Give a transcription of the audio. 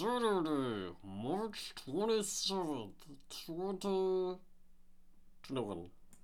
Saturday, March 27th, 2021.